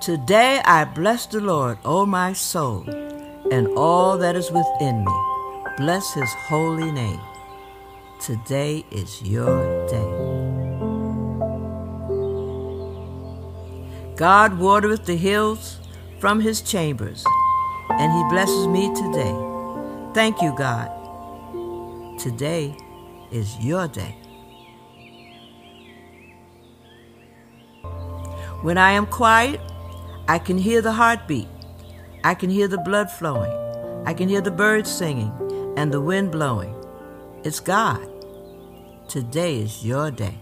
Today I bless the Lord, O my soul, and all that is within me. Bless his holy name. Today is your day. God watereth the hills from his chambers, and he blesses me today. Thank you, God. Today is your day. When I am quiet, I can hear the heartbeat. I can hear the blood flowing. I can hear the birds singing and the wind blowing. It's God. Today is your day.